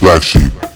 Black Sheep.